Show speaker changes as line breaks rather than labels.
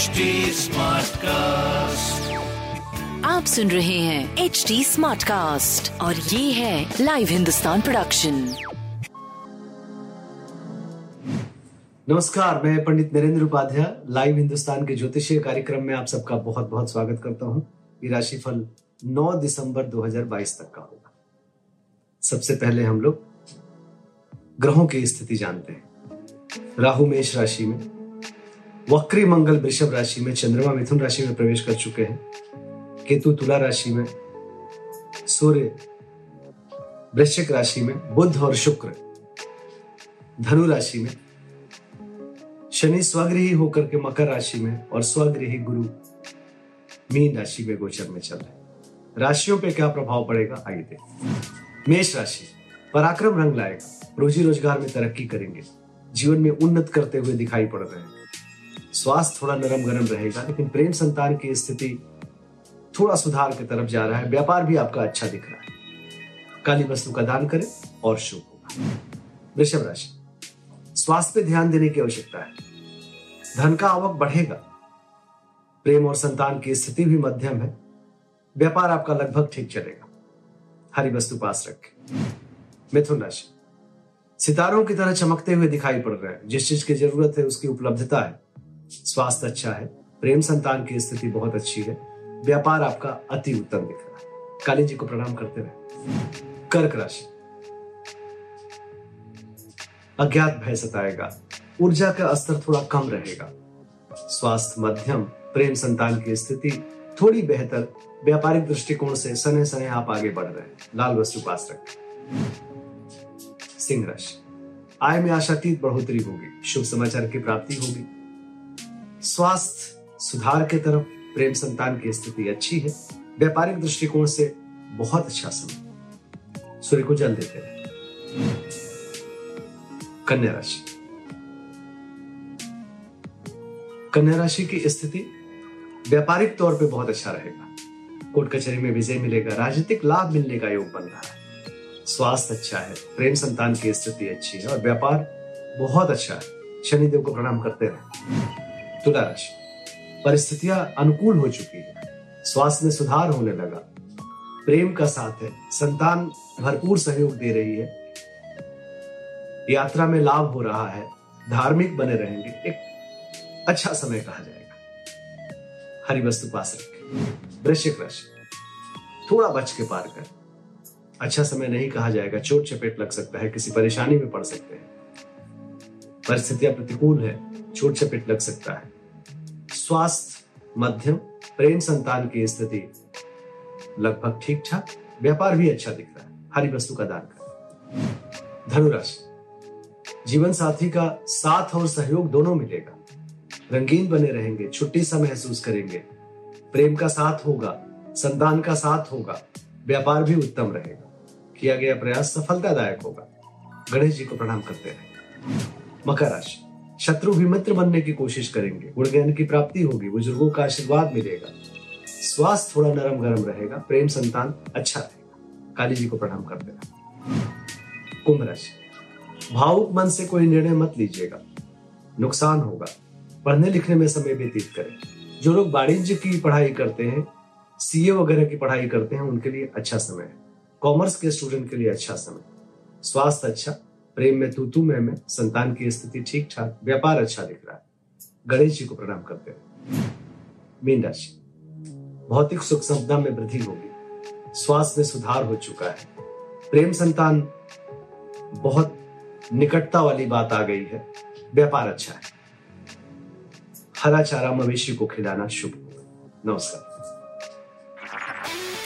HD Smartcast.
आप सुन रहे हैं एच डी स्मार्ट कास्ट और ये है लाइव हिंदुस्तान प्रोडक्शन
नमस्कार मैं पंडित नरेंद्र उपाध्याय लाइव हिंदुस्तान के ज्योतिषीय कार्यक्रम में आप सबका बहुत बहुत स्वागत करता हूँ। ये राशिफल 9 दिसंबर 2022 तक का होगा। सबसे पहले हम लोग ग्रहों की स्थिति जानते हैं। राहु मेष राशि में वक्री मंगल वृषभ राशि में, चंद्रमा मिथुन राशि में प्रवेश कर चुके हैं। केतु तुला राशि में, सूर्य वृश्चिक राशि में, बुध और शुक्र। धनु राशि में, शनि स्वगृही होकर के मकर राशि में और स्वगृही गुरु मीन राशि में गोचर में चल रहे राशियों पे क्या प्रभाव पड़ेगा, आइए देखें मेष राशि, पराक्रम रंग लाएगा। रोजी रोज़गार में तरक्की करेंगे। जीवन में उन्नत करते हुए दिखाई पड़ रहे हैं। स्वास्थ्य थोड़ा नरम गरम रहेगा, लेकिन प्रेम संतान की स्थिति थोड़ा सुधार की तरफ़ जा रहा है। व्यापार भी आपका अच्छा दिख रहा है। काली वस्तु का दान करें और शुभ होगा वृषभ राशि। स्वास्थ्य पे ध्यान देने की आवश्यकता है। धन का आवक बढ़ेगा। प्रेम और संतान की स्थिति भी मध्यम है। व्यापार आपका लगभग ठीक चलेगा। हरी वस्तु पास रखें। मिथुन राशि। सितारों की तरह चमकते हुए दिखाई पड़ रहे हैं। जिस चीज़ की ज़रूरत है, उसकी उपलब्धता है। स्वास्थ्य अच्छा है, प्रेम संतान की स्थिति बहुत अच्छी है, व्यापार आपका अति उत्तम दिख रहा है। काली जी को प्रणाम करते रहे। कर्क राशि। अज्ञात भय सताएगा, ऊर्जा का स्तर थोड़ा कम रहेगा। स्वास्थ्य मध्यम, प्रेम संतान की स्थिति थोड़ी बेहतर, व्यापारिक दृष्टिकोण से सने सने आप आगे बढ़ रहे हैं। लाल वस्तु पास रखें। सिंह राशि। आय में आशातीत बढ़ोतरी होगी, शुभ समाचार की प्राप्ति होगी। स्वास्थ्य, सुधार के तरफ़ प्रेम संतान की स्थिति अच्छी है। व्यापारिक दृष्टिकोण से बहुत अच्छा समय। सूर्य को जल देते हैं। कन्या राशि। कन्या राशि की स्थिति व्यापारिक तौर पे बहुत अच्छा रहेगा। कोर्ट कचहरी में विजय मिलेगा, राजनीतिक लाभ मिलने का योग बन रहा है। स्वास्थ्य अच्छा है, प्रेम संतान की स्थिति अच्छी है और व्यापार बहुत अच्छा है। शनिदेव को प्रणाम करते रहे। तुला राशि परिस्थितियाँ अनुकूल हो चुकी है। स्वास्थ्य में सुधार होने लगा। प्रेम का साथ है। संतान भरपूर सहयोग दे रही है। यात्रा में लाभ हो रहा है। धार्मिक बने रहेंगे। एक अच्छा समय कहा जाएगा। हरी वस्तु पास रखें। वृश्चिक राशि। थोड़ा बच के पार कर। अच्छा समय नहीं कहा जाएगा। चोट चपेट लग सकता है। किसी परेशानी में पड़ सकते हैं। परिस्थितियाँ प्रतिकूल है। चोट चपेट लग सकता है। स्वास्थ्य, मध्यम, प्रेम संतान की स्थिति लगभग ठीक ठाक, व्यापार भी अच्छा दिख रहा है। हरी वस्तु का दान कर। धनुराशि, जीवन साथी का साथ और सहयोग दोनों मिलेगा। रंगीन बने रहेंगे, छुट्टी सा महसूस करेंगे। प्रेम का साथ होगा, संतान का साथ होगा, व्यापार भी उत्तम रहेगा। किया गया प्रयास सफलतादायक होगा। गणेश जी को प्रणाम करते रहे मकर राशि शत्रु भी मित्र बनने की कोशिश करेंगे। गुण ज्ञान की प्राप्ति होगी, बुज़ुर्गों का आशीर्वाद मिलेगा। स्वास्थ्य थोड़ा नरम गरम रहेगा, प्रेम संतान अच्छा रहेगा। काली जी को प्रणाम करते रहे कुंभ राशि। भावुक मन से कोई निर्णय मत लीजिएगा। नुकसान होगा। पढ़ने लिखने में समय व्यतीत करें। जो लोग वाणिज्य की पढ़ाई करते हैं, सीए वगैरह की पढ़ाई करते हैं, उनके लिए अच्छा समय है। कॉमर्स के स्टूडेंट के लिए अच्छा समय स्वास्थ्य अच्छा प्रेम में तू तू में में, संतान की स्थिति ठीक ठाक, व्यापार अच्छा दिख रहा है। गणेश जी को प्रणाम करते हैं। मीन राशि। भौतिक सुख संपदा में वृद्धि होगी। स्वास्थ्य में सुधार हो चुका है। प्रेम संतान बहुत निकटता वाली बात आ गई है। व्यापार अच्छा है। हरा चारा मवेशी को खिलाना शुभ नमस्कार।